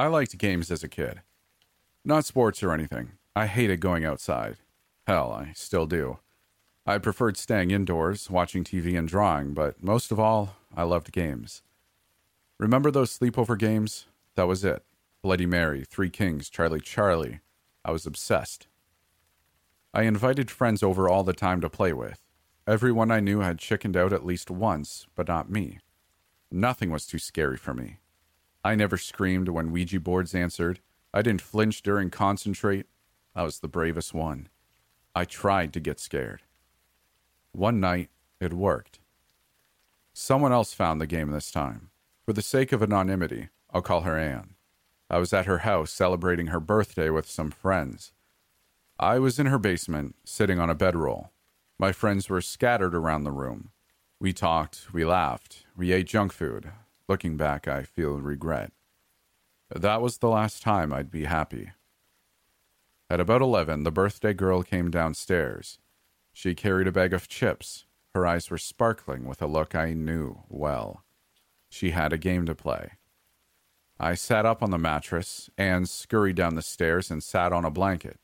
I liked games as a kid. Not sports or anything. I hated going outside. Hell, I still do. I preferred staying indoors, watching TV and drawing, but most of all, I loved games. Remember those sleepover games? That was it. Bloody Mary, Three Kings, Charlie Charlie. I was obsessed. I invited friends over all the time to play with. Everyone I knew had chickened out at least once, but not me. Nothing was too scary for me. I never screamed when Ouija boards answered. I didn't flinch during concentrate. I was the bravest one. I tried to get scared. One night, it worked. Someone else found the game this time. For the sake of anonymity, I'll call her Anne. I was at her house celebrating her birthday with some friends. I was in her basement, sitting on a bedroll. My friends were scattered around the room. We talked, we laughed, we ate junk food. Looking back, I feel regret. That was the last time I'd be happy. At about 11, the birthday girl came downstairs. She carried a bag of chips. Her eyes were sparkling with a look I knew well. She had a game to play. I sat up on the mattress and scurried down the stairs and sat on a blanket.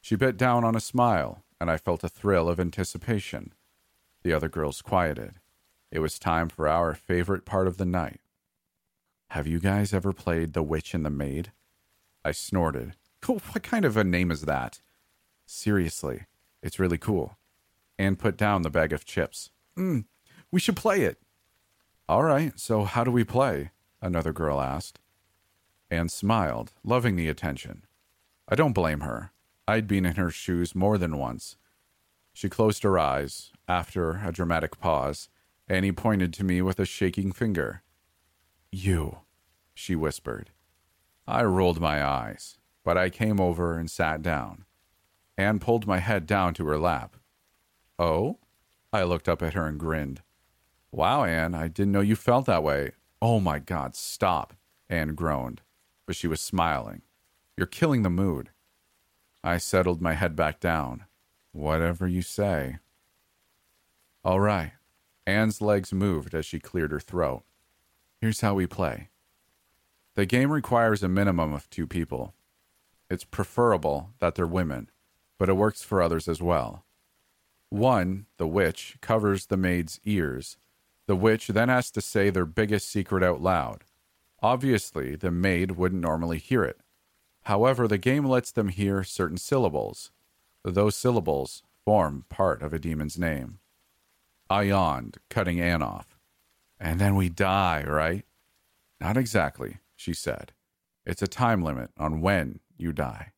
She bit down on a smile, and I felt a thrill of anticipation. The other girls quieted. It was time for our favorite part of the night. Have you guys ever played The Witch and the Maid? I snorted. What kind of a name is that? Seriously, it's really cool. Anne put down the bag of chips. Mm, we should play it. All right, so how do we play? Another girl asked. Anne smiled, loving the attention. I don't blame her. I'd been in her shoes more than once. She closed her eyes. After a dramatic pause, Annie pointed to me with a shaking finger. You, she whispered. I rolled my eyes, but I came over and sat down. Anne pulled my head down to her lap. Oh? I looked up at her and grinned. Wow, Anne, I didn't know you felt that way. Oh my God, stop, Anne groaned, but she was smiling. You're killing the mood. I settled my head back down. Whatever you say. All right. Anne's legs moved as she cleared her throat. Here's how we play. The game requires a minimum of two people. It's preferable that they're women, but it works for others as well. One, the witch, covers the maid's ears. The witch then has to say their biggest secret out loud. Obviously, the maid wouldn't normally hear it. However, the game lets them hear certain syllables. Those syllables form part of a demon's name. I yawned, cutting Anne off. And then we die, right? Not exactly, she said. It's a time limit on when you die.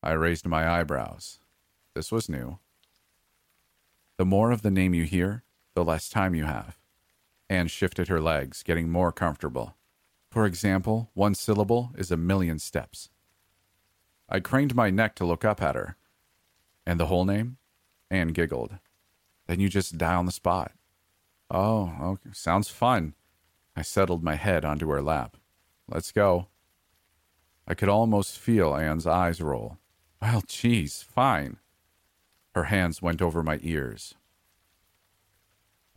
I raised my eyebrows. This was new. The more of the name you hear, the less time you have. Anne shifted her legs, getting more comfortable. For example, one syllable is a million steps. I craned my neck to look up at her. And the whole name? Anne giggled. Then you just die on the spot. Oh, okay. Sounds fun. I settled my head onto her lap. Let's go. I could almost feel Anne's eyes roll. Well, geez, fine. Her hands went over my ears.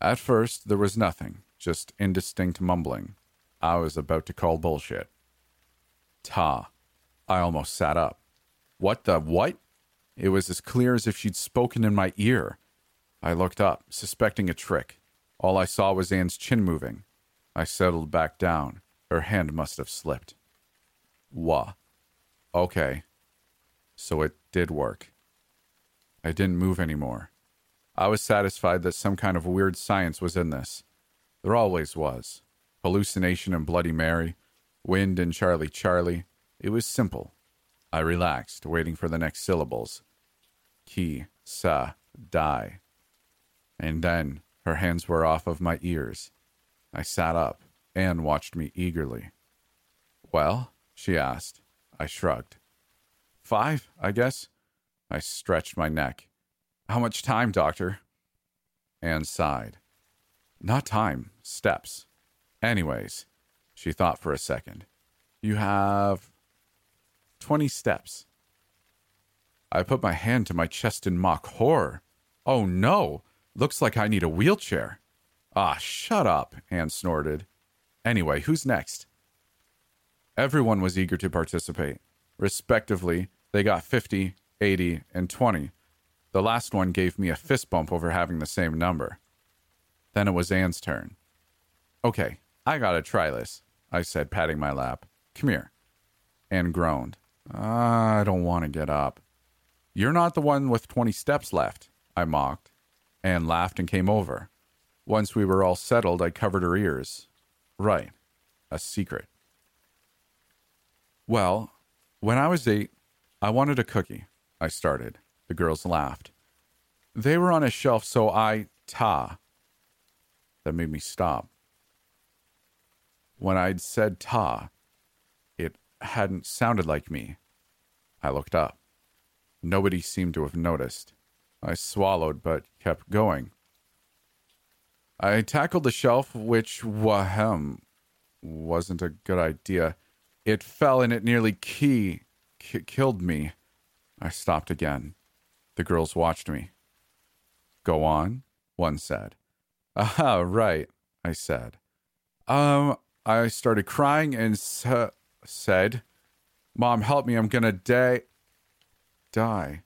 At first, there was nothing, just indistinct mumbling. I was about to call bullshit. Ta. I almost sat up. What the what? It was as clear as if she'd spoken in my ear. I looked up, suspecting a trick. All I saw was Anne's chin moving. I settled back down. Her hand must have slipped. Wah. Okay. So it did work. I didn't move anymore. I was satisfied that some kind of weird science was in this. There always was. Hallucination and Bloody Mary, wind and Charlie Charlie. It was simple. I relaxed, waiting for the next syllables. Ki, sa, die. And then Her hands were off of my ears. I sat up. Anne watched me eagerly. Well? she asked. I shrugged. Five, I guess. I stretched my neck. How much time, doctor? Anne sighed. Not time, steps. Anyways, she thought for a second. You have 20 steps. I put my hand to my chest in mock horror. Oh no, looks like I need a wheelchair. Ah, shut up, Anne snorted. Anyway, who's next? Everyone was eager to participate. Respectively, they got 50, 80, and 20. The last one gave me a fist bump over having the same number. Then it was Anne's turn. Okay, I gotta try this, I said, patting my lap. Come here. Anne groaned. I don't want to get up. You're not the one with 20 steps left, I mocked. Anne laughed and came over. Once we were all settled, I covered her ears. Right. A secret. Well, when I was eight, I wanted a cookie. I started. The girls laughed. They were on a shelf, so I ta. That made me stop. When I'd said ta, it hadn't sounded like me. I looked up. Nobody seemed to have noticed. I swallowed, but kept going. I tackled the shelf, which, wahem, wasn't a good idea. It fell and it nearly key, k- killed me. I stopped again. The girls watched me. Go on, one said. Ah, right, I said. Um, I started crying and sa- said, Mom, help me, I'm gonna die. Die.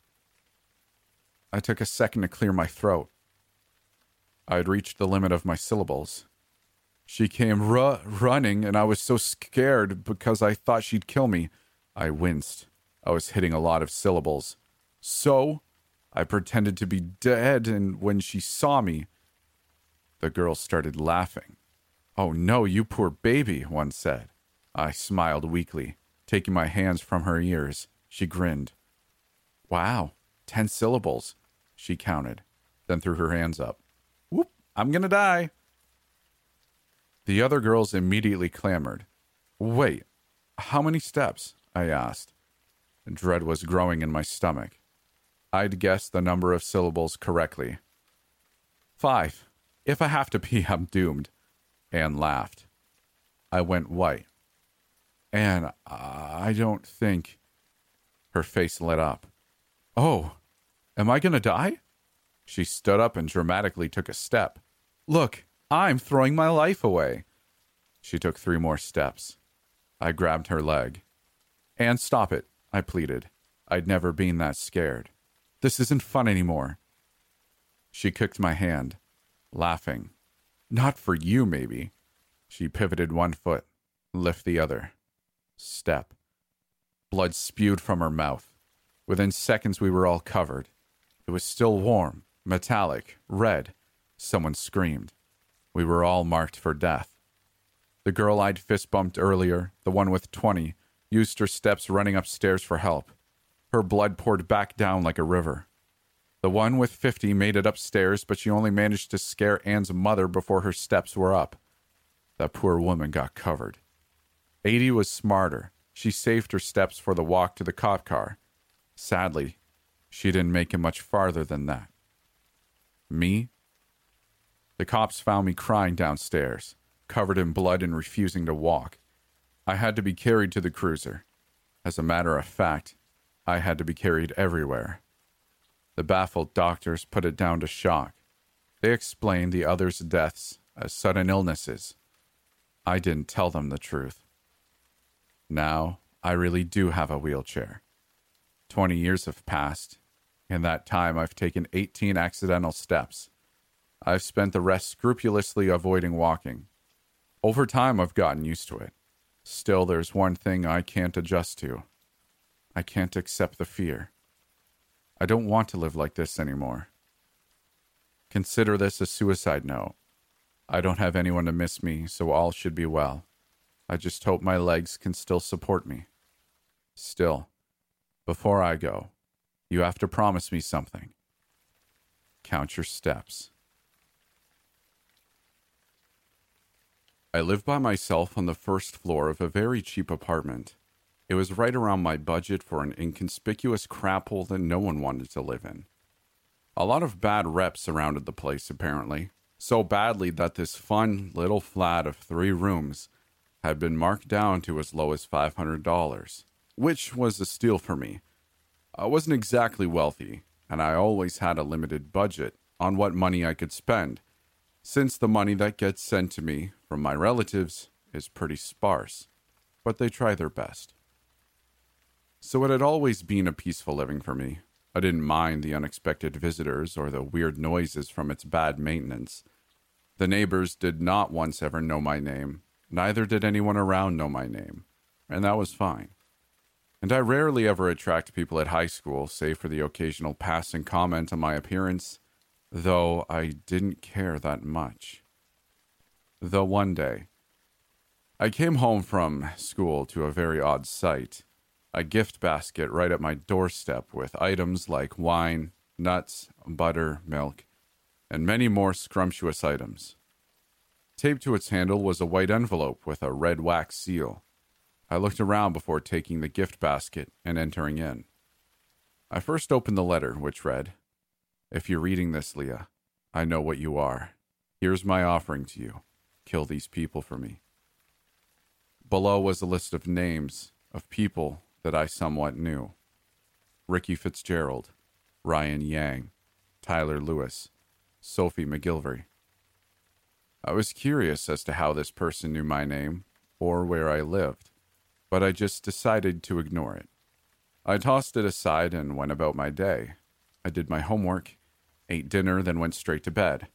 I took a second to clear my throat. I had reached the limit of my syllables. She came ru- running, and I was so scared because I thought she'd kill me. I winced. I was hitting a lot of syllables. So, I pretended to be dead, and when she saw me, the girl started laughing. Oh no, you poor baby, one said. I smiled weakly, taking my hands from her ears. She grinned. Wow, ten syllables, she counted, then threw her hands up. Whoop, I'm gonna die. The other girls immediately clamored. Wait, how many steps? I asked. Dread was growing in my stomach. I'd guessed the number of syllables correctly. Five. If I have to pee, I'm doomed. Anne laughed. I went white. Anne, I don't think. Her face lit up. Oh, am I going to die? She stood up and dramatically took a step. Look, I'm throwing my life away. She took three more steps. I grabbed her leg. Anne, stop it, I pleaded. I'd never been that scared. This isn't fun anymore. She kicked my hand, laughing. Not for you, maybe. She pivoted one foot, lift the other. Step. Blood spewed from her mouth. Within seconds, we were all covered. It was still warm, metallic, red. Someone screamed. We were all marked for death. The girl I'd fist bumped earlier, the one with 20, used her steps running upstairs for help. Her blood poured back down like a river. The one with 50 made it upstairs, but she only managed to scare Anne's mother before her steps were up. That poor woman got covered. 80 was smarter. She saved her steps for the walk to the cop car. Sadly, she didn't make it much farther than that. Me, the cops found me crying downstairs, covered in blood and refusing to walk. I had to be carried to the cruiser. As a matter of fact, I had to be carried everywhere. The baffled doctors put it down to shock. They explained the others' deaths as sudden illnesses. I didn't tell them the truth. Now, I really do have a wheelchair. Twenty years have passed. In that time, I've taken 18 accidental steps. I've spent the rest scrupulously avoiding walking. Over time, I've gotten used to it. Still, there's one thing I can't adjust to I can't accept the fear. I don't want to live like this anymore. Consider this a suicide note. I don't have anyone to miss me, so all should be well. I just hope my legs can still support me. Still, before I go, you have to promise me something. Count your steps. I lived by myself on the first floor of a very cheap apartment. It was right around my budget for an inconspicuous crap hole that no one wanted to live in. A lot of bad reps surrounded the place, apparently, so badly that this fun little flat of three rooms had been marked down to as low as $500, which was a steal for me. I wasn't exactly wealthy, and I always had a limited budget on what money I could spend, since the money that gets sent to me from my relatives is pretty sparse, but they try their best. So it had always been a peaceful living for me. I didn't mind the unexpected visitors or the weird noises from its bad maintenance. The neighbors did not once ever know my name, neither did anyone around know my name, and that was fine. And I rarely ever attract people at high school, save for the occasional passing comment on my appearance, though I didn't care that much. Though one day, I came home from school to a very odd sight a gift basket right at my doorstep with items like wine, nuts, butter, milk, and many more scrumptious items. Taped to its handle was a white envelope with a red wax seal. I looked around before taking the gift basket and entering in. I first opened the letter, which read If you're reading this, Leah, I know what you are. Here's my offering to you kill these people for me. Below was a list of names of people that I somewhat knew Ricky Fitzgerald, Ryan Yang, Tyler Lewis, Sophie McGilvery. I was curious as to how this person knew my name or where I lived, but I just decided to ignore it. I tossed it aside and went about my day. I did my homework, ate dinner, then went straight to bed.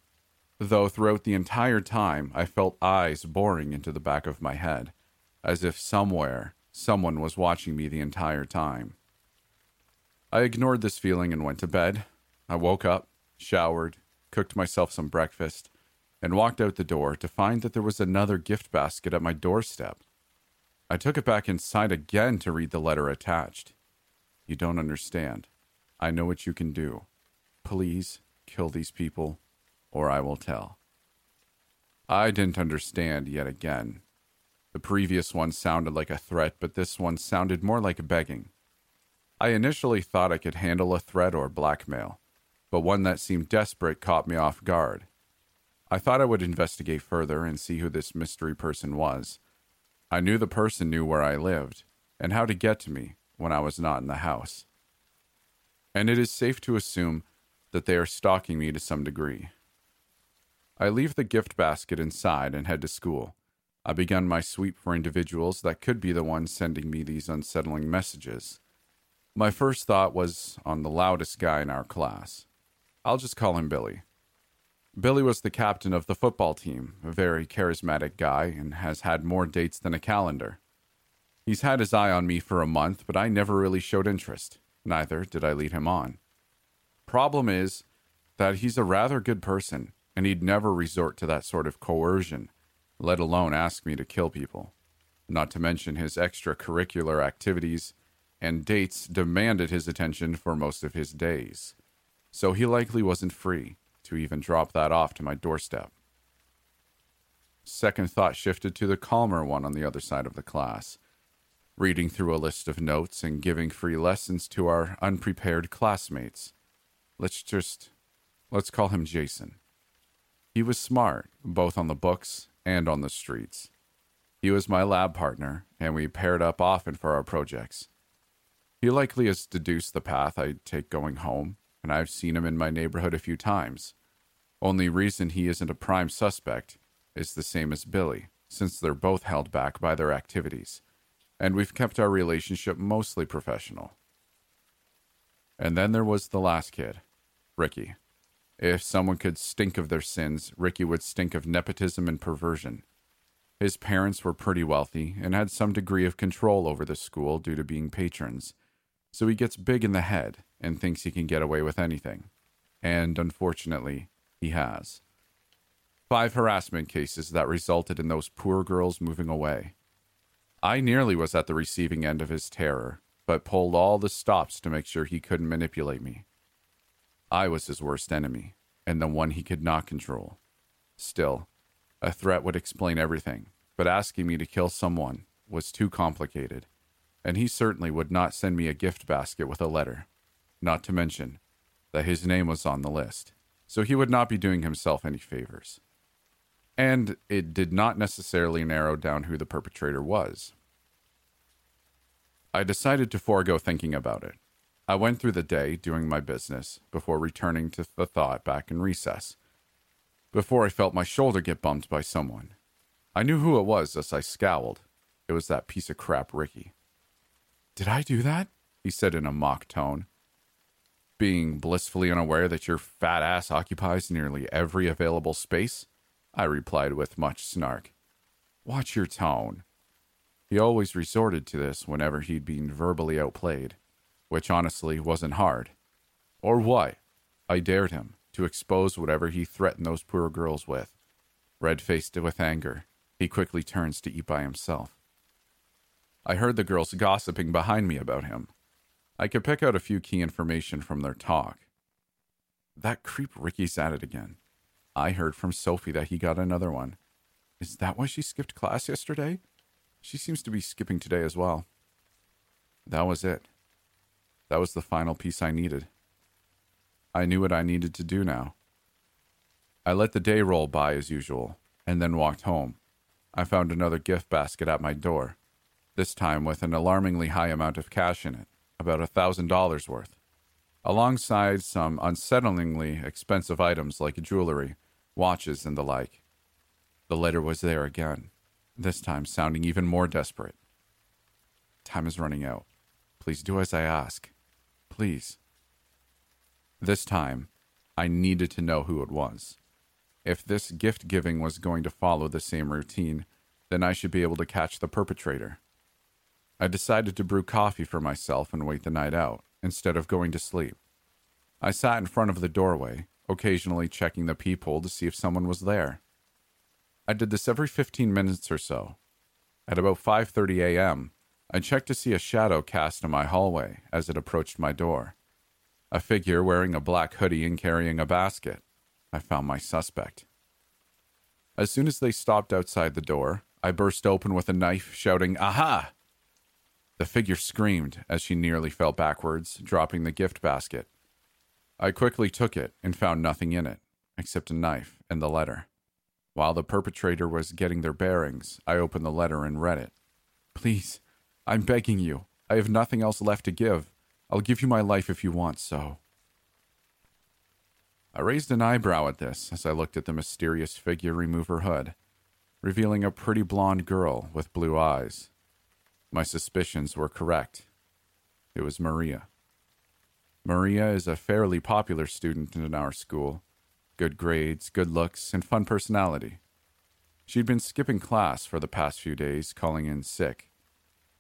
Though throughout the entire time I felt eyes boring into the back of my head, as if somewhere Someone was watching me the entire time. I ignored this feeling and went to bed. I woke up, showered, cooked myself some breakfast, and walked out the door to find that there was another gift basket at my doorstep. I took it back inside again to read the letter attached. You don't understand. I know what you can do. Please kill these people, or I will tell. I didn't understand yet again. The previous one sounded like a threat, but this one sounded more like begging. I initially thought I could handle a threat or blackmail, but one that seemed desperate caught me off guard. I thought I would investigate further and see who this mystery person was. I knew the person knew where I lived and how to get to me when I was not in the house. And it is safe to assume that they are stalking me to some degree. I leave the gift basket inside and head to school. I begun my sweep for individuals that could be the ones sending me these unsettling messages. My first thought was on the loudest guy in our class. I'll just call him Billy. Billy was the captain of the football team, a very charismatic guy, and has had more dates than a calendar. He's had his eye on me for a month, but I never really showed interest. Neither did I lead him on. Problem is that he's a rather good person, and he'd never resort to that sort of coercion let alone ask me to kill people. Not to mention his extracurricular activities and dates demanded his attention for most of his days. So he likely wasn't free to even drop that off to my doorstep. Second thought shifted to the calmer one on the other side of the class, reading through a list of notes and giving free lessons to our unprepared classmates. Let's just let's call him Jason. He was smart, both on the books and on the streets. He was my lab partner, and we paired up often for our projects. He likely has deduced the path I'd take going home, and I've seen him in my neighborhood a few times. Only reason he isn't a prime suspect is the same as Billy, since they're both held back by their activities, and we've kept our relationship mostly professional. And then there was the last kid, Ricky. If someone could stink of their sins, Ricky would stink of nepotism and perversion. His parents were pretty wealthy and had some degree of control over the school due to being patrons, so he gets big in the head and thinks he can get away with anything. And unfortunately, he has. Five harassment cases that resulted in those poor girls moving away. I nearly was at the receiving end of his terror, but pulled all the stops to make sure he couldn't manipulate me. I was his worst enemy, and the one he could not control. Still, A threat would explain everything, but asking me to kill someone was too complicated, and he certainly would not send me a gift basket with a letter, not to mention that his name was on the list, so he would not be doing himself any favors. And it did not necessarily narrow down who the perpetrator was. I decided to forego thinking about it. I went through the day doing my business before returning to the thought back in recess. Before I felt my shoulder get bumped by someone. I knew who it was as I scowled. It was that piece of crap Ricky. Did I do that? He said in a mock tone. Being blissfully unaware that your fat ass occupies nearly every available space, I replied with much snark. Watch your tone. He always resorted to this whenever he'd been verbally outplayed, which honestly wasn't hard. Or what? I dared him to expose whatever he threatened those poor girls with. Red faced with anger, he quickly turns to eat by himself. I heard the girls gossiping behind me about him. I could pick out a few key information from their talk. That creep Ricky's at it again. I heard from Sophie that he got another one. Is that why she skipped class yesterday? She seems to be skipping today as well. That was it. That was the final piece I needed. I knew what I needed to do now. I let the day roll by as usual, and then walked home. I found another gift basket at my door, this time with an alarmingly high amount of cash in it, about a thousand dollars worth, alongside some unsettlingly expensive items like jewelry, watches, and the like. The letter was there again, this time sounding even more desperate. Time is running out. Please do as I ask. Please. This time, I needed to know who it was. If this gift giving was going to follow the same routine, then I should be able to catch the perpetrator. I decided to brew coffee for myself and wait the night out, instead of going to sleep. I sat in front of the doorway, occasionally checking the peephole to see if someone was there. I did this every 15 minutes or so. At about 5:30 a.m., I checked to see a shadow cast in my hallway as it approached my door a figure wearing a black hoodie and carrying a basket. I found my suspect. As soon as they stopped outside the door, I burst open with a knife, shouting, Aha! The figure screamed as she nearly fell backwards, dropping the gift basket. I quickly took it and found nothing in it, except a knife and the letter. While the perpetrator was getting their bearings, I opened the letter and read it. Please, I'm begging you. I have nothing else left to give. I'll give you my life if you want so. I raised an eyebrow at this as I looked at the mysterious figure remove her hood, revealing a pretty blonde girl with blue eyes. My suspicions were correct. It was Maria. Maria is a fairly popular student in our school. Good grades, good looks, and fun personality. She'd been skipping class for the past few days, calling in sick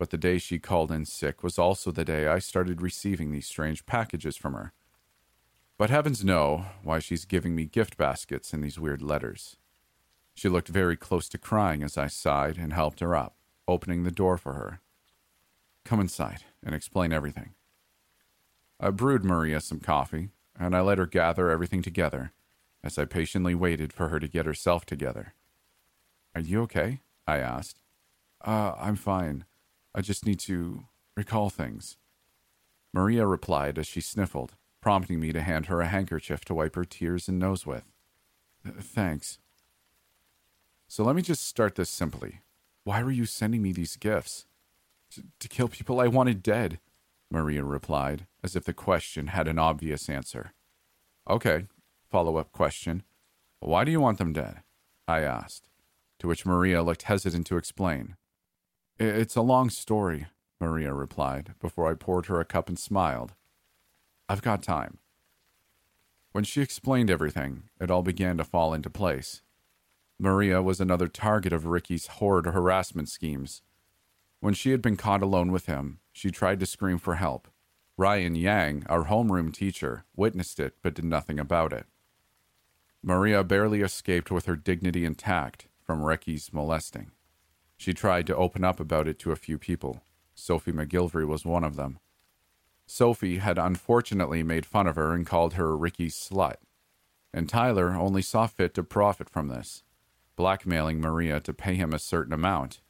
but the day she called in sick was also the day I started receiving these strange packages from her. But heavens know why she's giving me gift baskets and these weird letters. She looked very close to crying as I sighed and helped her up, opening the door for her. Come inside and explain everything. I brewed Maria some coffee, and I let her gather everything together as I patiently waited for her to get herself together. Are you okay? I asked. Uh, I'm fine. I just need to recall things. Maria replied as she sniffled, prompting me to hand her a handkerchief to wipe her tears and nose with. Thanks. So let me just start this simply. Why were you sending me these gifts? To, to kill people I wanted dead, Maria replied, as if the question had an obvious answer. Okay, follow up question. Why do you want them dead? I asked, to which Maria looked hesitant to explain. It's a long story, Maria replied, before I poured her a cup and smiled. I've got time. When she explained everything, it all began to fall into place. Maria was another target of Ricky's horrid harassment schemes. When she had been caught alone with him, she tried to scream for help. Ryan Yang, our homeroom teacher, witnessed it but did nothing about it. Maria barely escaped with her dignity intact from Ricky's molesting. She tried to open up about it to a few people. Sophie McGilvery was one of them. Sophie had unfortunately made fun of her and called her Ricky's slut, and Tyler only saw fit to profit from this. Blackmailing Maria to pay him a certain amount,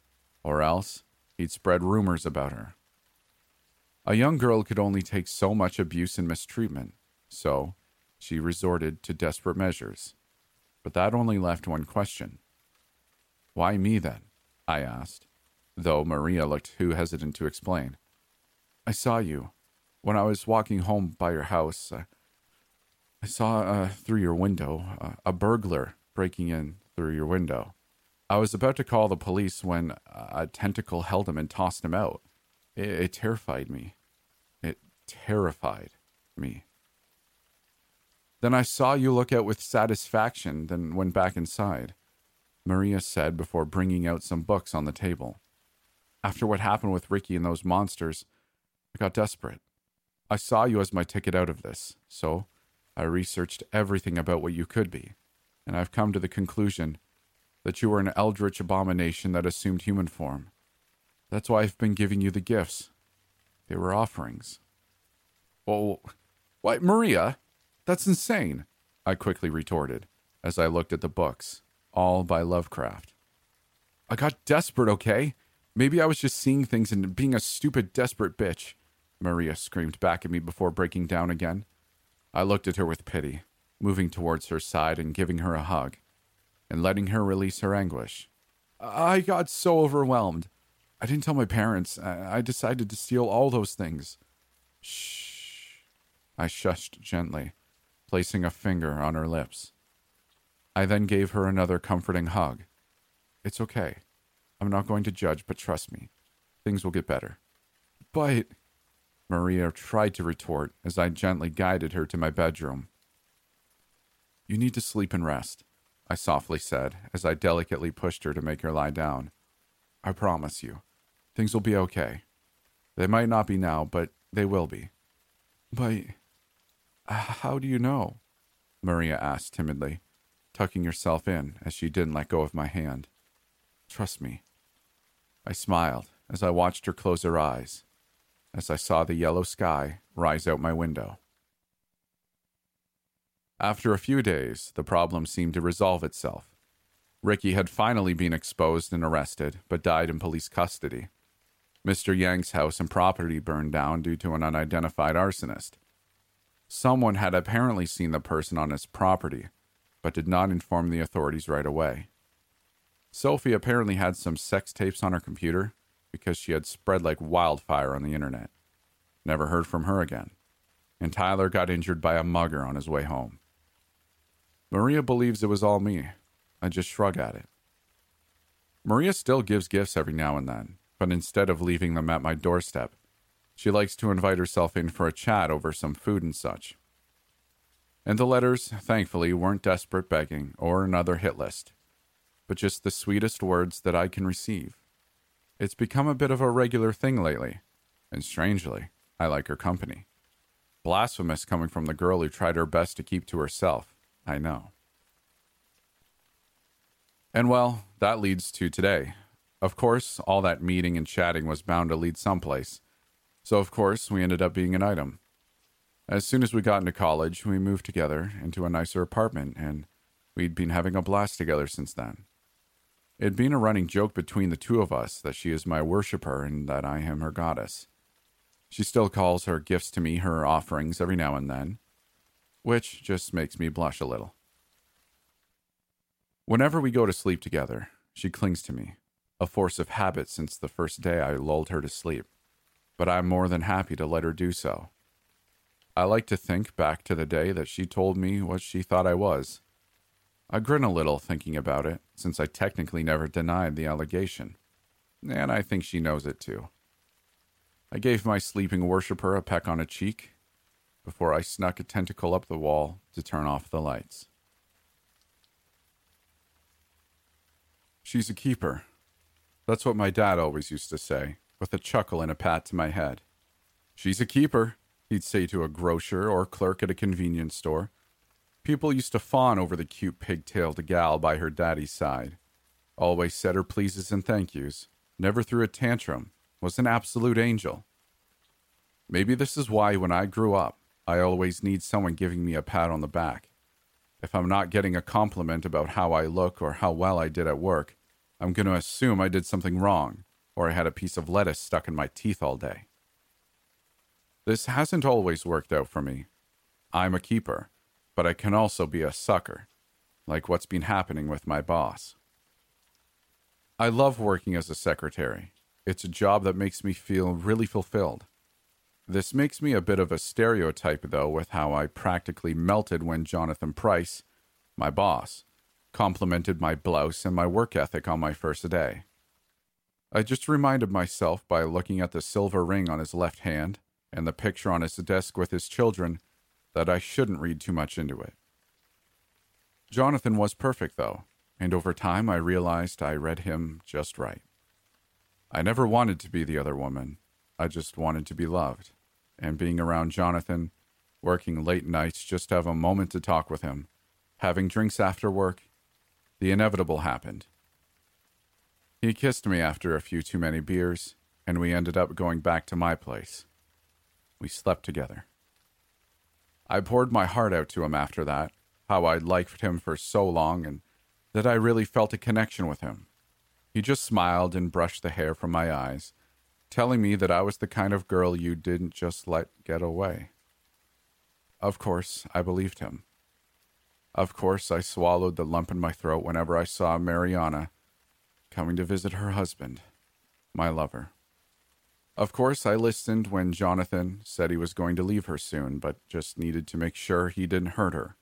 or else he'd spread rumors about her. A young girl could only take so much abuse and mistreatment, so she resorted to desperate measures. But that only left one question. Why me then? I asked, though Maria looked too hesitant to explain. I saw you. When I was walking home by your house, I, saw uh, through your window uh, a burglar breaking in through your window. I was about to call the police when a tentacle held him and tossed him out. It, it terrified me. It terrified me. Then I saw you look out with satisfaction, then went back inside, Maria said before bringing out some books on the table. After what happened with Ricky and those monsters, I got desperate. I saw you as my ticket out of this, so I researched everything about what you could be, and I've come to the conclusion that you were an eldritch abomination that assumed human form. That's why I've been giving you the gifts. They were offerings. Oh, what, Maria? That's insane, I quickly retorted as I looked at the books, all by Lovecraft. I got desperate, okay? Maybe I was just seeing things and being a stupid, desperate bitch, Maria screamed back at me before breaking down again. I looked at her with pity, moving towards her side and giving her a hug, and letting her release her anguish. I got so overwhelmed. I didn't tell my parents. I decided to steal all those things. Shh. I shushed gently placing a finger on her lips. I then gave her another comforting hug. It's okay. I'm not going to judge, but trust me, things will get better. But. Maria tried to retort as I gently guided her to my bedroom. You need to sleep and rest, I softly said as I delicately pushed her to make her lie down. I promise you, things will be okay. They might not be now, but they will be. But uh, how do you know? Maria asked timidly, tucking herself in as she didn't let go of my hand. Trust me. I smiled as I watched her close her eyes, as I saw the yellow sky rise out my window. After a few days, the problem seemed to resolve itself. Ricky had finally been exposed and arrested, but died in police custody. Mr. Yang's house and property burned down due to an unidentified arsonist. Someone had apparently seen the person on his property, but did not inform the authorities right away. Sophie apparently had some sex tapes on her computer because she had spread like wildfire on the internet. Never heard from her again. And Tyler got injured by a mugger on his way home. Maria believes it was all me. I just shrug at it. Maria still gives gifts every now and then, but instead of leaving them at my doorstep, she likes to invite herself in for a chat over some food and such. And the letters, thankfully, weren't desperate begging or another hit list, but just the sweetest words that I can receive. It's become a bit of a regular thing lately, and strangely, I like her company. Blasphemous coming from the girl who tried her best to keep to herself, I know. And well, that leads to today. Of course, all that meeting and chatting was bound to lead someplace so, of course, we ended up being an item. As soon as we got into college, we moved together into a nicer apartment, and we'd been having a blast together since then. It'd been a running joke between the two of us that she is my worshiper and that I am her goddess. She still calls her gifts to me her offerings every now and then, which just makes me blush a little. Whenever we go to sleep together, she clings to me, a force of habit since the first day I lulled her to sleep but I'm more than happy to let her do so. I like to think back to the day that she told me what she thought I was. I grin a little thinking about it, since I technically never denied the allegation. And I think she knows it too. I gave my sleeping worshiper a peck on a cheek before I snuck a tentacle up the wall to turn off the lights. She's a keeper. That's what my dad always used to say with a chuckle and a pat to my head. She's a keeper, he'd say to a grocer or clerk at a convenience store. People used to fawn over the cute pigtailed gal by her daddy's side. Always said her pleases and thank yous. Never threw a tantrum. Was an absolute angel. Maybe this is why when I grew up, I always need someone giving me a pat on the back. If I'm not getting a compliment about how I look or how well I did at work, I'm going to assume I did something wrong or I had a piece of lettuce stuck in my teeth all day. This hasn't always worked out for me. I'm a keeper, but I can also be a sucker, like what's been happening with my boss. I love working as a secretary. It's a job that makes me feel really fulfilled. This makes me a bit of a stereotype, though, with how I practically melted when Jonathan Price, my boss, complimented my blouse and my work ethic on my first day. I just reminded myself by looking at the silver ring on his left hand and the picture on his desk with his children that I shouldn't read too much into it. Jonathan was perfect, though, and over time I realized I read him just right. I never wanted to be the other woman. I just wanted to be loved. And being around Jonathan, working late nights just to have a moment to talk with him, having drinks after work, the inevitable happened. He kissed me after a few too many beers, and we ended up going back to my place. We slept together. I poured my heart out to him after that, how I'd liked him for so long, and that I really felt a connection with him. He just smiled and brushed the hair from my eyes, telling me that I was the kind of girl you didn't just let get away. Of course, I believed him. Of course, I swallowed the lump in my throat whenever I saw Mariana coming to visit her husband, my lover. Of course, I listened when Jonathan said he was going to leave her soon, but just needed to make sure he didn't hurt her.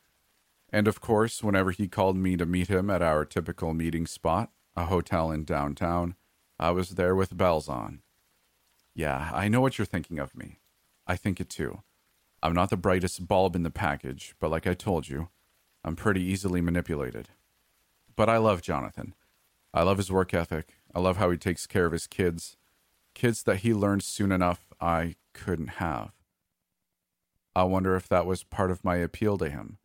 And of course, whenever he called me to meet him at our typical meeting spot, a hotel in downtown, I was there with bells on. Yeah, I know what you're thinking of me. I think it too. I'm not the brightest bulb in the package, but like I told you, I'm pretty easily manipulated. But I love Jonathan. I love his work ethic. I love how he takes care of his kids. Kids that he learned soon enough I couldn't have. I wonder if that was part of my appeal to him,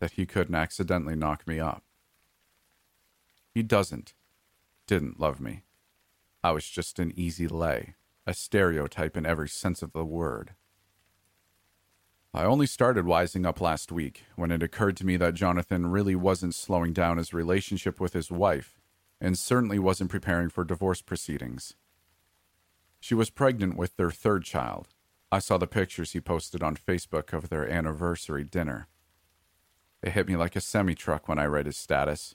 that he couldn't accidentally knock me up. He doesn't, didn't love me. I was just an easy lay, a stereotype in every sense of the word. I only started wising up last week when it occurred to me that Jonathan really wasn't slowing down his relationship with his wife and certainly wasn't preparing for divorce proceedings. She was pregnant with their third child. I saw the pictures he posted on Facebook of their anniversary dinner. It hit me like a semi truck when I read his status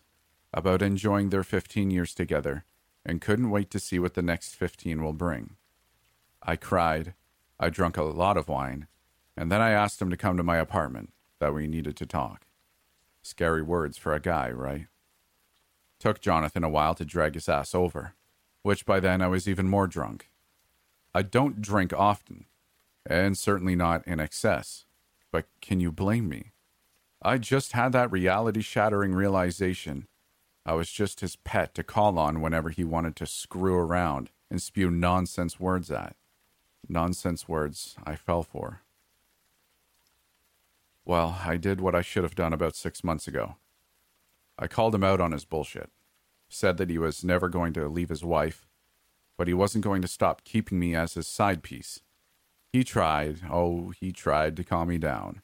about enjoying their 15 years together and couldn't wait to see what the next 15 will bring. I cried, I drank a lot of wine, and then I asked him to come to my apartment, that we needed to talk. Scary words for a guy, right? Took Jonathan a while to drag his ass over, which by then I was even more drunk. I don't drink often, and certainly not in excess, but can you blame me? I just had that reality shattering realization. I was just his pet to call on whenever he wanted to screw around and spew nonsense words at. Nonsense words I fell for. Well, I did what I should have done about six months ago. I called him out on his bullshit, said that he was never going to leave his wife, but he wasn't going to stop keeping me as his side piece. He tried, oh, he tried to calm me down,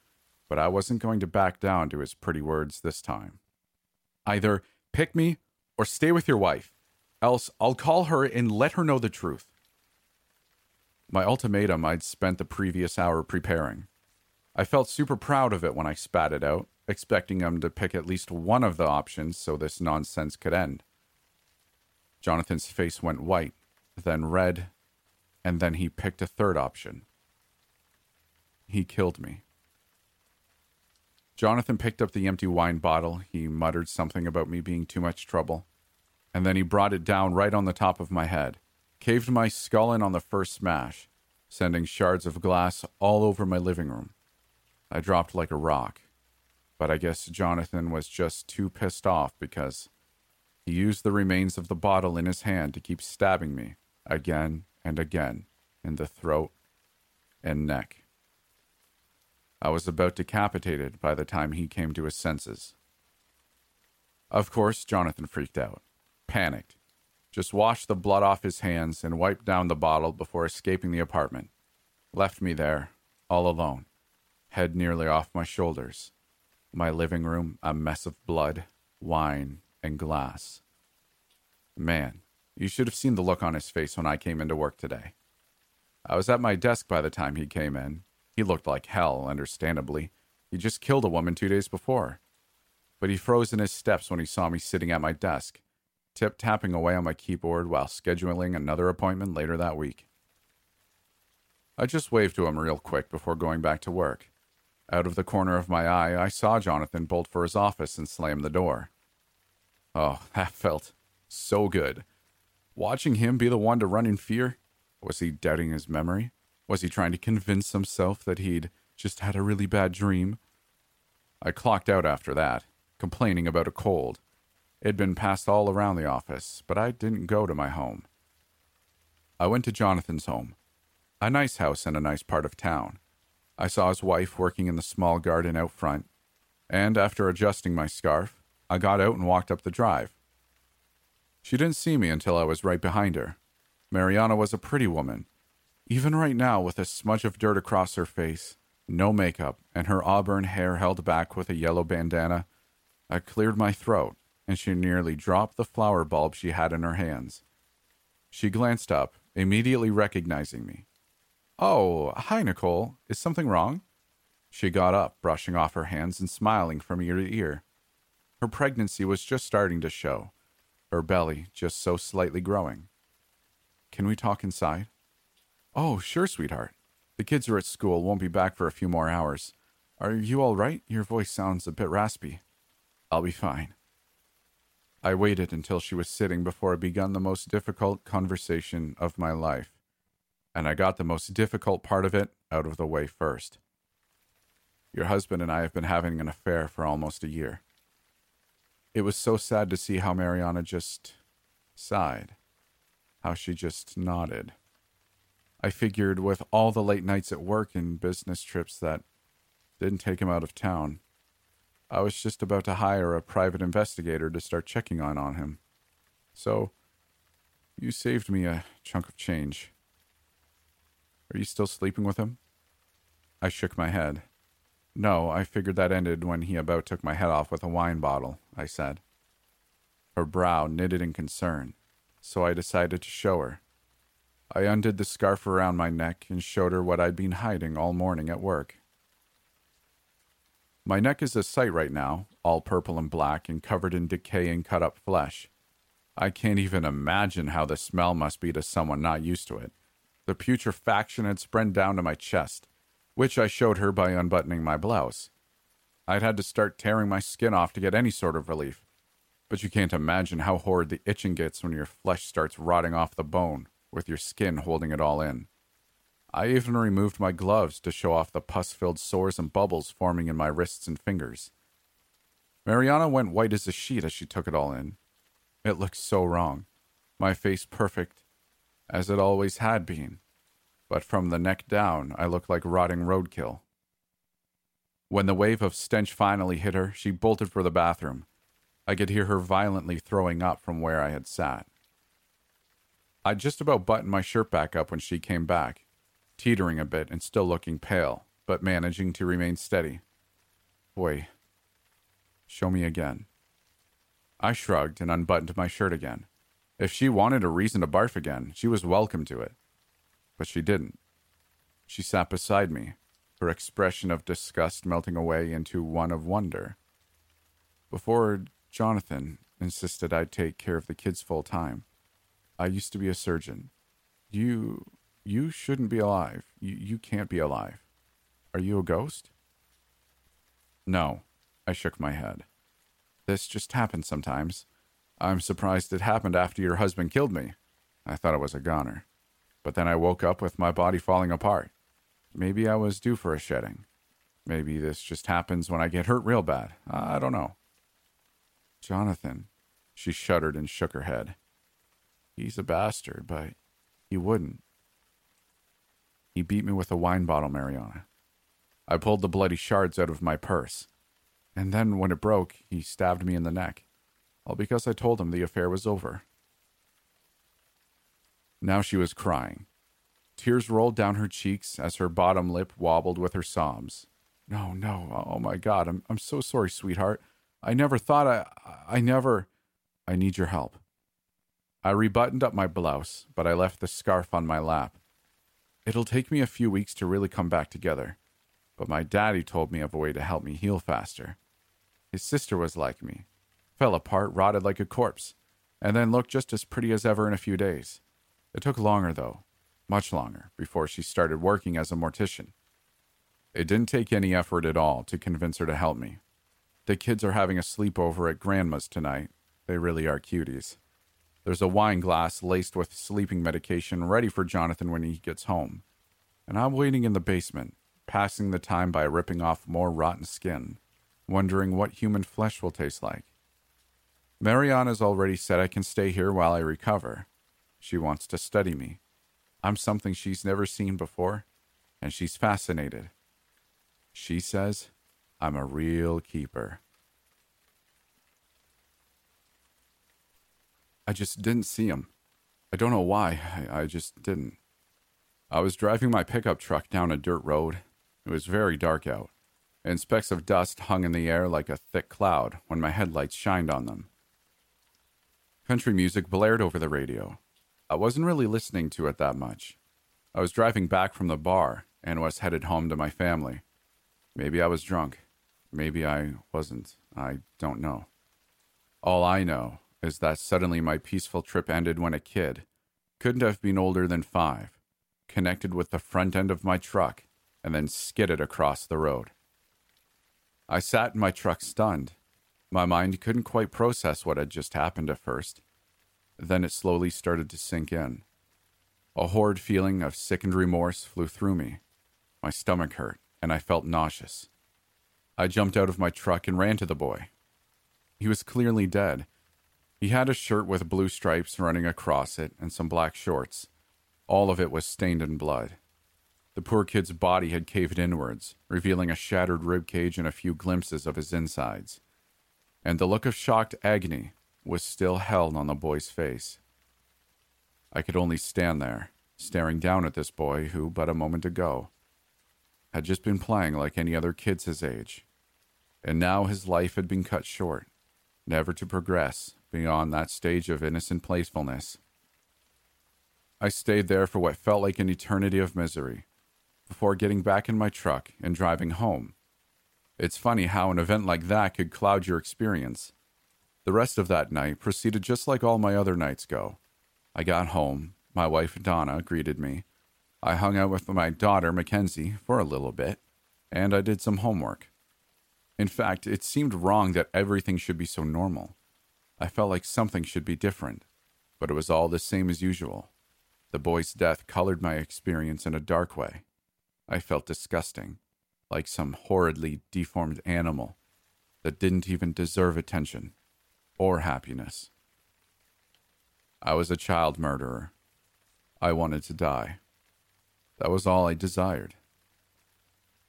but I wasn't going to back down to his pretty words this time. Either pick me or stay with your wife, else I'll call her and let her know the truth. My ultimatum I'd spent the previous hour preparing. I felt super proud of it when I spat it out, expecting him to pick at least one of the options so this nonsense could end. Jonathan's face went white, then red, and then he picked a third option. He killed me. Jonathan picked up the empty wine bottle. He muttered something about me being too much trouble, and then he brought it down right on the top of my head, caved my skull in on the first smash, sending shards of glass all over my living room. I dropped like a rock, but I guess Jonathan was just too pissed off because he used the remains of the bottle in his hand to keep stabbing me again and again in the throat and neck. I was about decapitated by the time he came to his senses. Of course, Jonathan freaked out, panicked, just washed the blood off his hands and wiped down the bottle before escaping the apartment. Left me there, all alone, head nearly off my shoulders, My living room, a mess of blood, wine, and glass. Man, you should have seen the look on his face when I came into work today. I was at my desk by the time he came in. He looked like hell, understandably. He just killed a woman two days before. But he froze in his steps when he saw me sitting at my desk, tip tapping away on my keyboard while scheduling another appointment later that week. I just waved to him real quick before going back to work. Out of the corner of my eye, I saw Jonathan bolt for his office and slam the door. Oh, that felt so good. Watching him be the one to run in fear? Was he doubting his memory? Was he trying to convince himself that he'd just had a really bad dream? I clocked out after that, complaining about a cold. It had been passed all around the office, but I didn't go to my home. I went to Jonathan's home, a nice house in a nice part of town. I saw his wife working in the small garden out front, and after adjusting my scarf, I got out and walked up the drive. She didn't see me until I was right behind her. Mariana was a pretty woman. Even right now, with a smudge of dirt across her face, no makeup, and her auburn hair held back with a yellow bandana, I cleared my throat, and she nearly dropped the flower bulb she had in her hands. She glanced up, immediately recognizing me. Oh, hi, Nicole. Is something wrong? She got up, brushing off her hands and smiling from ear to ear. Her pregnancy was just starting to show, her belly just so slightly growing. Can we talk inside? Oh, sure, sweetheart. The kids are at school, won't be back for a few more hours. Are you all right? Your voice sounds a bit raspy. I'll be fine. I waited until she was sitting before I began the most difficult conversation of my life and I got the most difficult part of it out of the way first. Your husband and I have been having an affair for almost a year. It was so sad to see how Mariana just sighed, how she just nodded. I figured with all the late nights at work and business trips that didn't take him out of town, I was just about to hire a private investigator to start checking on on him. So, you saved me a chunk of change. Are you still sleeping with him? I shook my head. No, I figured that ended when he about took my head off with a wine bottle, I said. Her brow knitted in concern, so I decided to show her. I undid the scarf around my neck and showed her what I'd been hiding all morning at work. My neck is a sight right now, all purple and black and covered in decaying cut up flesh. I can't even imagine how the smell must be to someone not used to it. The putrefaction had spread down to my chest, which I showed her by unbuttoning my blouse. I'd had to start tearing my skin off to get any sort of relief. But you can't imagine how horrid the itching gets when your flesh starts rotting off the bone, with your skin holding it all in. I even removed my gloves to show off the pus filled sores and bubbles forming in my wrists and fingers. Mariana went white as a sheet as she took it all in. It looked so wrong. My face perfect, as it always had been, but from the neck down I looked like rotting roadkill. When the wave of stench finally hit her, she bolted for the bathroom. I could hear her violently throwing up from where I had sat. I'd just about buttoned my shirt back up when she came back, teetering a bit and still looking pale, but managing to remain steady. Boy, show me again. I shrugged and unbuttoned my shirt again. If she wanted a reason to barf again, she was welcome to it. But she didn't. She sat beside me, her expression of disgust melting away into one of wonder. Before Jonathan insisted I'd take care of the kids full time, I used to be a surgeon. You you shouldn't be alive. You you can't be alive. Are you a ghost? No, I shook my head. This just happens sometimes. I'm surprised it happened after your husband killed me. I thought it was a goner. But then I woke up with my body falling apart. Maybe I was due for a shedding. Maybe this just happens when I get hurt real bad. I don't know. Jonathan, she shuddered and shook her head. He's a bastard, but he wouldn't. He beat me with a wine bottle, Mariana. I pulled the bloody shards out of my purse. And then, when it broke, he stabbed me in the neck all because I told him the affair was over. Now she was crying. Tears rolled down her cheeks as her bottom lip wobbled with her sobs. No, no. Oh my God. I'm, I'm so sorry, sweetheart. I never thought I, I never. I need your help. I rebuttoned up my blouse, but I left the scarf on my lap. It'll take me a few weeks to really come back together, but my daddy told me of a way to help me heal faster. His sister was like me, fell apart, rotted like a corpse, and then looked just as pretty as ever in a few days. It took longer, though, much longer, before she started working as a mortician. It didn't take any effort at all to convince her to help me. The kids are having a sleepover at Grandma's tonight. They really are cuties. There's a wine glass laced with sleeping medication ready for Jonathan when he gets home. And I'm waiting in the basement, passing the time by ripping off more rotten skin, wondering what human flesh will taste like. Mariana's already said I can stay here while I recover. She wants to study me. I'm something she's never seen before, and she's fascinated. She says I'm a real keeper. I just didn't see him. I don't know why. I, I, just didn't. I was driving my pickup truck down a dirt road. It was very dark out, and specks of dust hung in the air like a thick cloud when my headlights shined on them. Country music blared over the radio. I wasn't really listening to it that much. I was driving back from the bar and was headed home to my family. Maybe I was drunk. Maybe I wasn't. I don't know. All I know is that suddenly my peaceful trip ended when a kid, couldn't have been older than five, connected with the front end of my truck and then skidded across the road. I sat in my truck stunned. My mind couldn't quite process what had just happened at first. Then it slowly started to sink in. A horrid feeling of sickened remorse flew through me. My stomach hurt, and I felt nauseous. I jumped out of my truck and ran to the boy. He was clearly dead. He had a shirt with blue stripes running across it and some black shorts. All of it was stained in blood. The poor kid's body had caved inwards, revealing a shattered rib cage and a few glimpses of his insides and the look of shocked agony was still held on the boy's face. I could only stand there, staring down at this boy who, but a moment ago, had just been playing like any other kids his age, and now his life had been cut short, never to progress beyond that stage of innocent playfulness. I stayed there for what felt like an eternity of misery, before getting back in my truck and driving home it's funny how an event like that could cloud your experience. The rest of that night proceeded just like all my other nights go. I got home. My wife, Donna, greeted me. I hung out with my daughter, Mackenzie, for a little bit, and I did some homework. In fact, it seemed wrong that everything should be so normal. I felt like something should be different, but it was all the same as usual. The boy's death colored my experience in a dark way. I felt disgusting like some horridly deformed animal that didn't even deserve attention or happiness. I was a child murderer. I wanted to die. That was all I desired.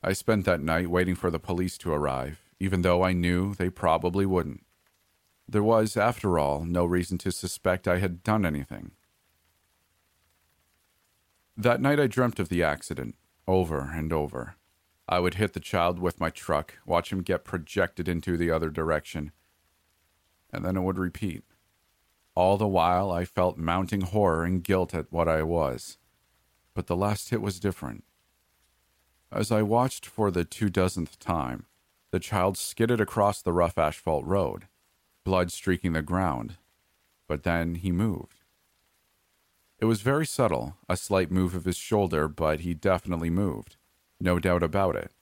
I spent that night waiting for the police to arrive, even though I knew they probably wouldn't. There was, after all, no reason to suspect I had done anything. That night I dreamt of the accident, over and over. I would hit the child with my truck, watch him get projected into the other direction, and then it would repeat. All the while, I felt mounting horror and guilt at what I was. But the last hit was different. As I watched for the two dozenth time, the child skidded across the rough asphalt road, blood streaking the ground. But then he moved. It was very subtle, a slight move of his shoulder, but he definitely moved. No doubt about it.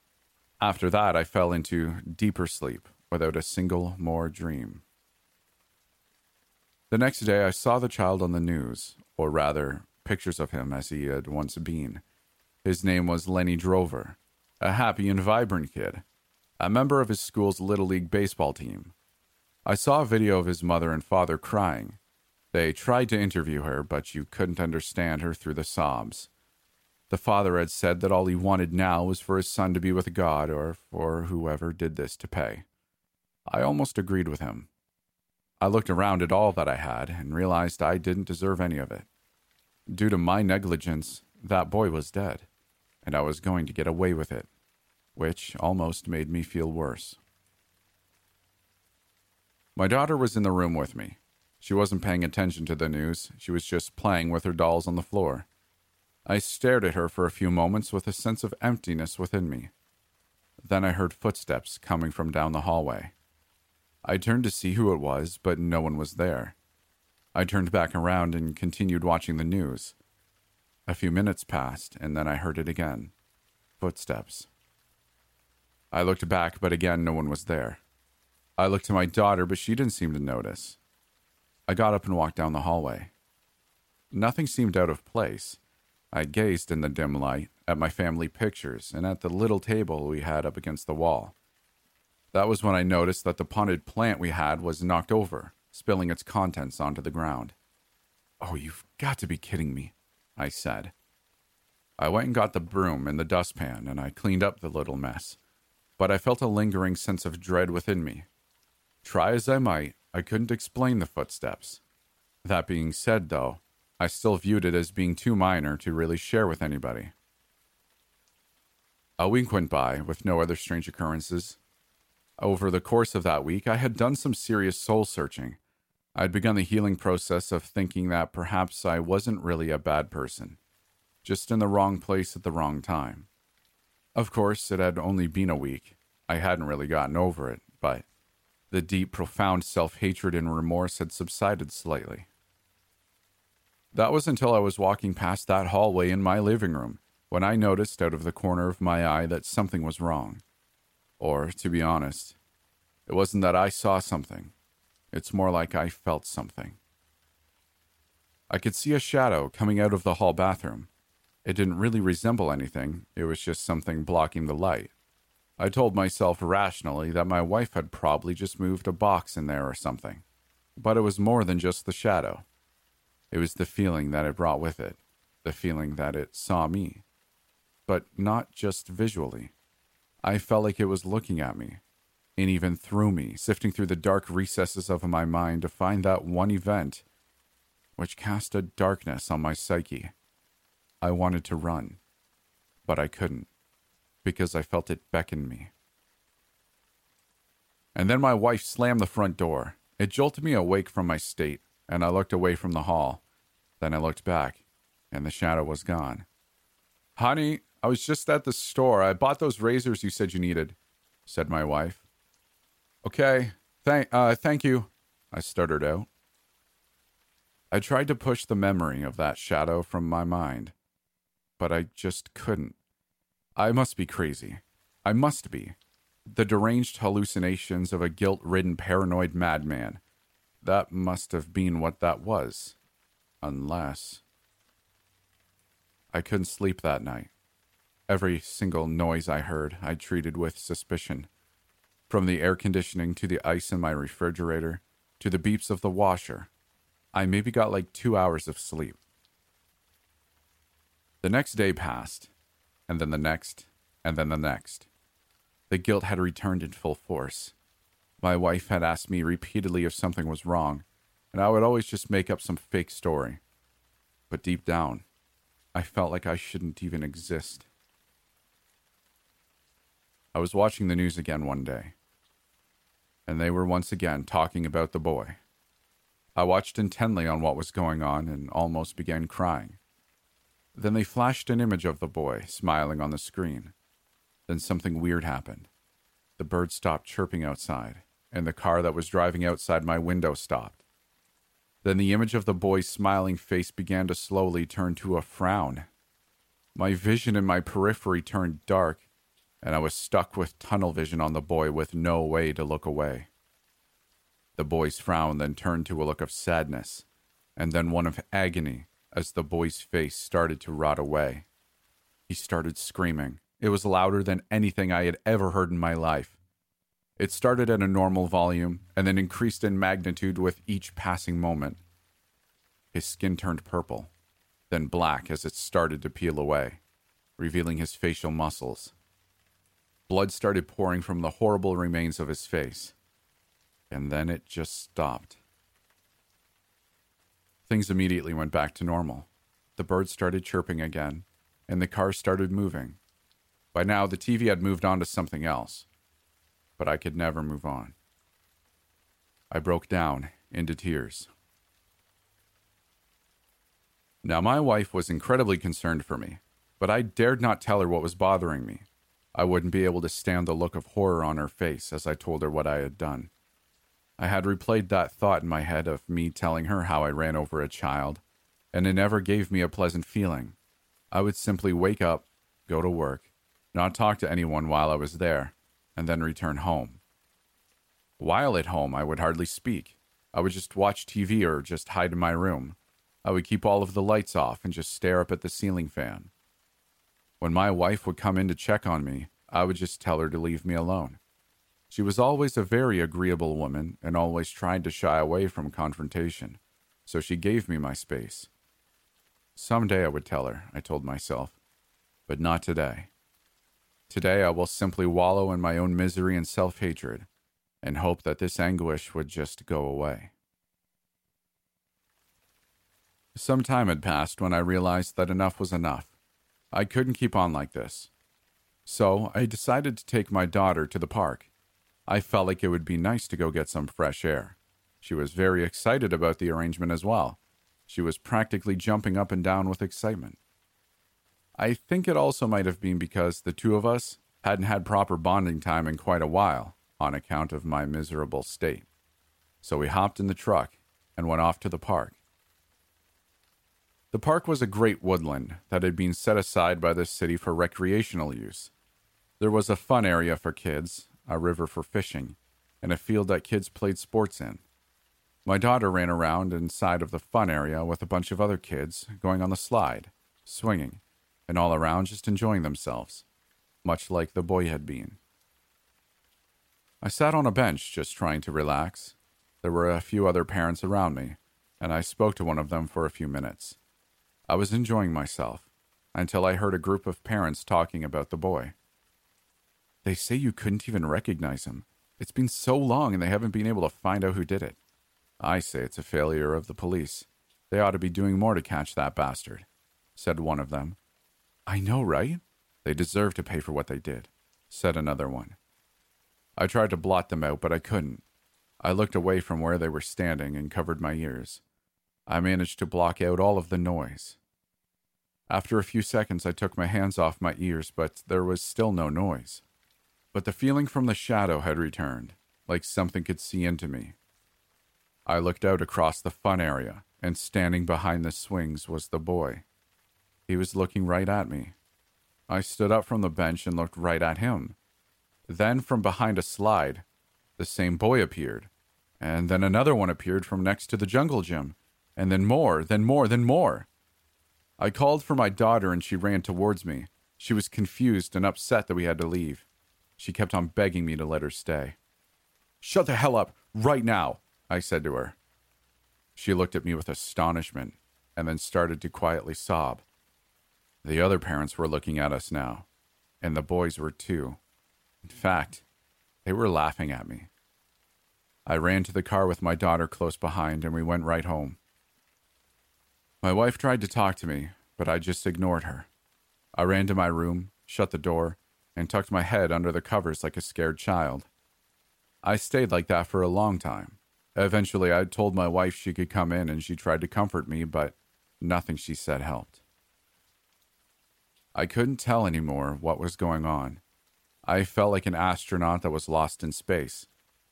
After that, I fell into deeper sleep without a single more dream. The next day, I saw the child on the news, or rather, pictures of him as he had once been. His name was Lenny Drover, a happy and vibrant kid, a member of his school's Little League baseball team. I saw a video of his mother and father crying. They tried to interview her, but you couldn't understand her through the sobs. The father had said that all he wanted now was for his son to be with God or for whoever did this to pay. I almost agreed with him. I looked around at all that I had and realized I didn't deserve any of it. Due to my negligence, that boy was dead, and I was going to get away with it. which almost made me feel worse. My daughter was in the room with me. She wasn't paying attention to the news, she was just playing with her dolls on the floor. I stared at her for a few moments with a sense of emptiness within me. Then I heard footsteps coming from down the hallway. I turned to see who it was, but no one was there. I turned back around and continued watching the news. A few minutes passed, and then I heard it again footsteps. I looked back, but again, no one was there. I looked at my daughter, but she didn't seem to notice. I got up and walked down the hallway. Nothing seemed out of place. I gazed in the dim light at my family pictures and at the little table we had up against the wall. That was when I noticed that the potted plant we had was knocked over, spilling its contents onto the ground. Oh, you've got to be kidding me, I said. I went and got the broom and the dustpan and I cleaned up the little mess, but I felt a lingering sense of dread within me. Try as I might, I couldn't explain the footsteps. That being said, though, I still viewed it as being too minor to really share with anybody. A week went by with no other strange occurrences. Over the course of that week, I had done some serious soul searching. I had begun the healing process of thinking that perhaps I wasn't really a bad person, just in the wrong place at the wrong time. Of course, it had only been a week. I hadn't really gotten over it, but the deep, profound self hatred and remorse had subsided slightly. That was until I was walking past that hallway in my living room when I noticed out of the corner of my eye that something was wrong. Or, to be honest, it wasn't that I saw something, it's more like I felt something. I could see a shadow coming out of the hall bathroom. It didn't really resemble anything, it was just something blocking the light. I told myself rationally that my wife had probably just moved a box in there or something. But it was more than just the shadow. It was the feeling that it brought with it, the feeling that it saw me. But not just visually. I felt like it was looking at me, and even through me, sifting through the dark recesses of my mind to find that one event which cast a darkness on my psyche. I wanted to run, but I couldn't, because I felt it beckon me. And then my wife slammed the front door. It jolted me awake from my state, and I looked away from the hall. Then I looked back, and the shadow was gone. Honey, I was just at the store. I bought those razors you said you needed, said my wife. Okay, thank, uh, thank you, I stuttered out. I tried to push the memory of that shadow from my mind, but I just couldn't. I must be crazy. I must be. The deranged hallucinations of a guilt ridden paranoid madman. That must have been what that was. Unless. I couldn't sleep that night. Every single noise I heard, I treated with suspicion. From the air conditioning to the ice in my refrigerator to the beeps of the washer, I maybe got like two hours of sleep. The next day passed, and then the next, and then the next. The guilt had returned in full force. My wife had asked me repeatedly if something was wrong, and I would always just make up some fake story. But deep down, I felt like I shouldn't even exist. I was watching the news again one day, and they were once again talking about the boy. I watched intently on what was going on and almost began crying. Then they flashed an image of the boy smiling on the screen. Then something weird happened. The bird stopped chirping outside, and the car that was driving outside my window stopped. Then the image of the boy's smiling face began to slowly turn to a frown. My vision in my periphery turned dark, and I was stuck with tunnel vision on the boy with no way to look away. The boy's frown then turned to a look of sadness, and then one of agony as the boy's face started to rot away. He started screaming. It was louder than anything I had ever heard in my life. It started at a normal volume and then increased in magnitude with each passing moment. His skin turned purple, then black as it started to peel away, revealing his facial muscles. Blood started pouring from the horrible remains of his face, and then it just stopped. Things immediately went back to normal. The birds started chirping again, and the car started moving. By now, the TV had moved on to something else, but I could never move on. I broke down into tears. Now, my wife was incredibly concerned for me, but I dared not tell her what was bothering me. I wouldn't be able to stand the look of horror on her face as I told her what I had done. I had replayed that thought in my head of me telling her how I ran over a child, and it never gave me a pleasant feeling. I would simply wake up, go to work, not talk to anyone while I was there, and then return home. While at home, I would hardly speak. I would just watch TV or just hide in my room. I would keep all of the lights off and just stare up at the ceiling fan. When my wife would come in to check on me, I would just tell her to leave me alone. She was always a very agreeable woman and always tried to shy away from confrontation, so she gave me my space. Some day I would tell her, I told myself, but not today. Today I will simply wallow in my own misery and self hatred and hope that this anguish would just go away. Some time had passed when I realized that enough was enough. I couldn't keep on like this. So I decided to take my daughter to the park. I felt like it would be nice to go get some fresh air. She was very excited about the arrangement as well. She was practically jumping up and down with excitement. I think it also might have been because the two of us hadn't had proper bonding time in quite a while on account of my miserable state. So we hopped in the truck and went off to the park. The park was a great woodland that had been set aside by the city for recreational use. There was a fun area for kids, a river for fishing, and a field that kids played sports in. My daughter ran around inside of the fun area with a bunch of other kids going on the slide, swinging, and all around just enjoying themselves, much like the boy had been. I sat on a bench just trying to relax. There were a few other parents around me, and I spoke to one of them for a few minutes. I was enjoying myself until I heard a group of parents talking about the boy. They say you couldn't even recognize him. It's been so long and they haven't been able to find out who did it. I say it's a failure of the police. They ought to be doing more to catch that bastard, said one of them. I know, right? They deserve to pay for what they did, said another one. I tried to blot them out, but I couldn't. I looked away from where they were standing and covered my ears. I managed to block out all of the noise. After a few seconds, I took my hands off my ears, but there was still no noise. But the feeling from the shadow had returned, like something could see into me. I looked out across the fun area, and standing behind the swings was the boy. He was looking right at me. I stood up from the bench and looked right at him. Then, from behind a slide, the same boy appeared, and then another one appeared from next to the jungle gym and then more, then more, then more. I called for my daughter and she ran towards me. She was confused and upset that we had to leave. She kept on begging me to let her stay. Shut the hell up, right now, I said to her. She looked at me with astonishment and then started to quietly sob. The other parents were looking at us now, and the boys were too. In fact, they were laughing at me. I ran to the car with my daughter close behind, and we went right home. My wife tried to talk to me, but I just ignored her. I ran to my room, shut the door, and tucked my head under the covers like a scared child. I stayed like that for a long time. Eventually, I told my wife she could come in and she tried to comfort me, but nothing she said helped. I couldn't tell anymore what was going on. I felt like an astronaut that was lost in space,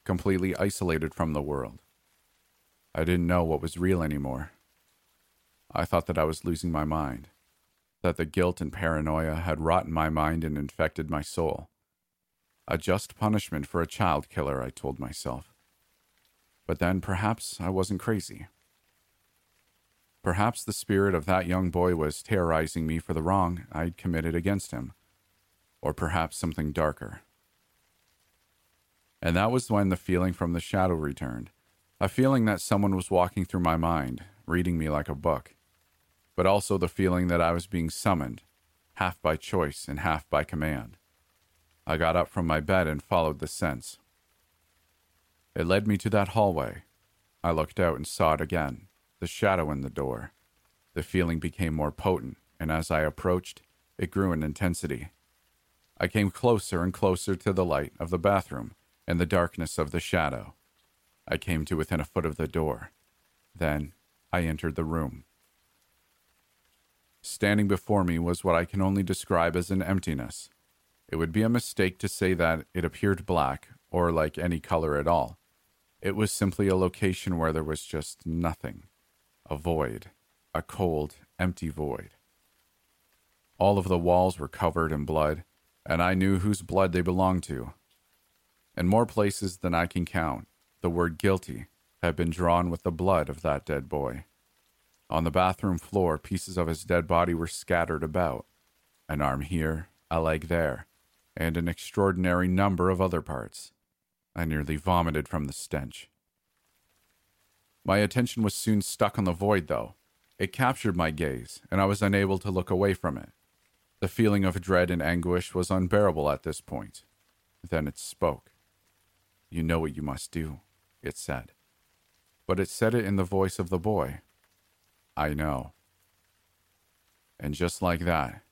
completely isolated from the world. I didn't know what was real anymore. I thought that I was losing my mind, that the guilt and paranoia had rotten my mind and infected my soul. A just punishment for a child killer, I told myself. But then perhaps I wasn't crazy. Perhaps the spirit of that young boy was terrorizing me for the wrong I'd committed against him, or perhaps something darker. And that was when the feeling from the shadow returned a feeling that someone was walking through my mind, reading me like a book but also the feeling that I was being summoned, half by choice and half by command. I got up from my bed and followed the sense. It led me to that hallway. I looked out and saw it again, the shadow in the door. The feeling became more potent, and as I approached, it grew in intensity. I came closer and closer to the light of the bathroom and the darkness of the shadow. I came to within a foot of the door. Then I entered the room. Standing before me was what I can only describe as an emptiness. It would be a mistake to say that it appeared black or like any color at all. It was simply a location where there was just nothing a void, a cold, empty void. All of the walls were covered in blood, and I knew whose blood they belonged to. In more places than I can count, the word guilty had been drawn with the blood of that dead boy. On the bathroom floor, pieces of his dead body were scattered about an arm here, a leg there, and an extraordinary number of other parts. I nearly vomited from the stench. My attention was soon stuck on the void, though. It captured my gaze, and I was unable to look away from it. The feeling of dread and anguish was unbearable at this point. Then it spoke. You know what you must do, it said. But it said it in the voice of the boy. I know. And just like that,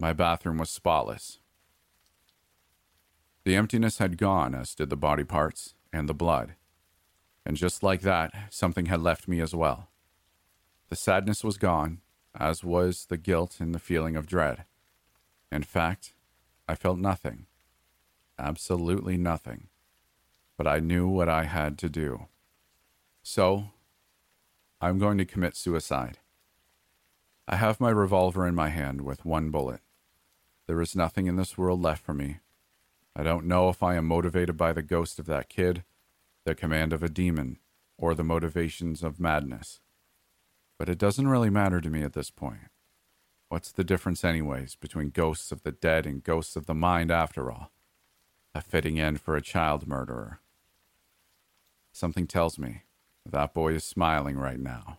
my bathroom was spotless. The emptiness had gone, as did the body parts and the blood. And just like that, something had left me as well. The sadness was gone, as was the guilt and the feeling of dread. In fact, I felt nothing. Absolutely nothing. But I knew what I had to do. So, I'm going to commit suicide. I have my revolver in my hand with one bullet. There is nothing in this world left for me. I don't know if I am motivated by the ghost of that kid, the command of a demon, or the motivations of madness. But it doesn't really matter to me at this point. What's the difference, anyways, between ghosts of the dead and ghosts of the mind, after all? A fitting end for a child murderer. Something tells me that boy is smiling right now.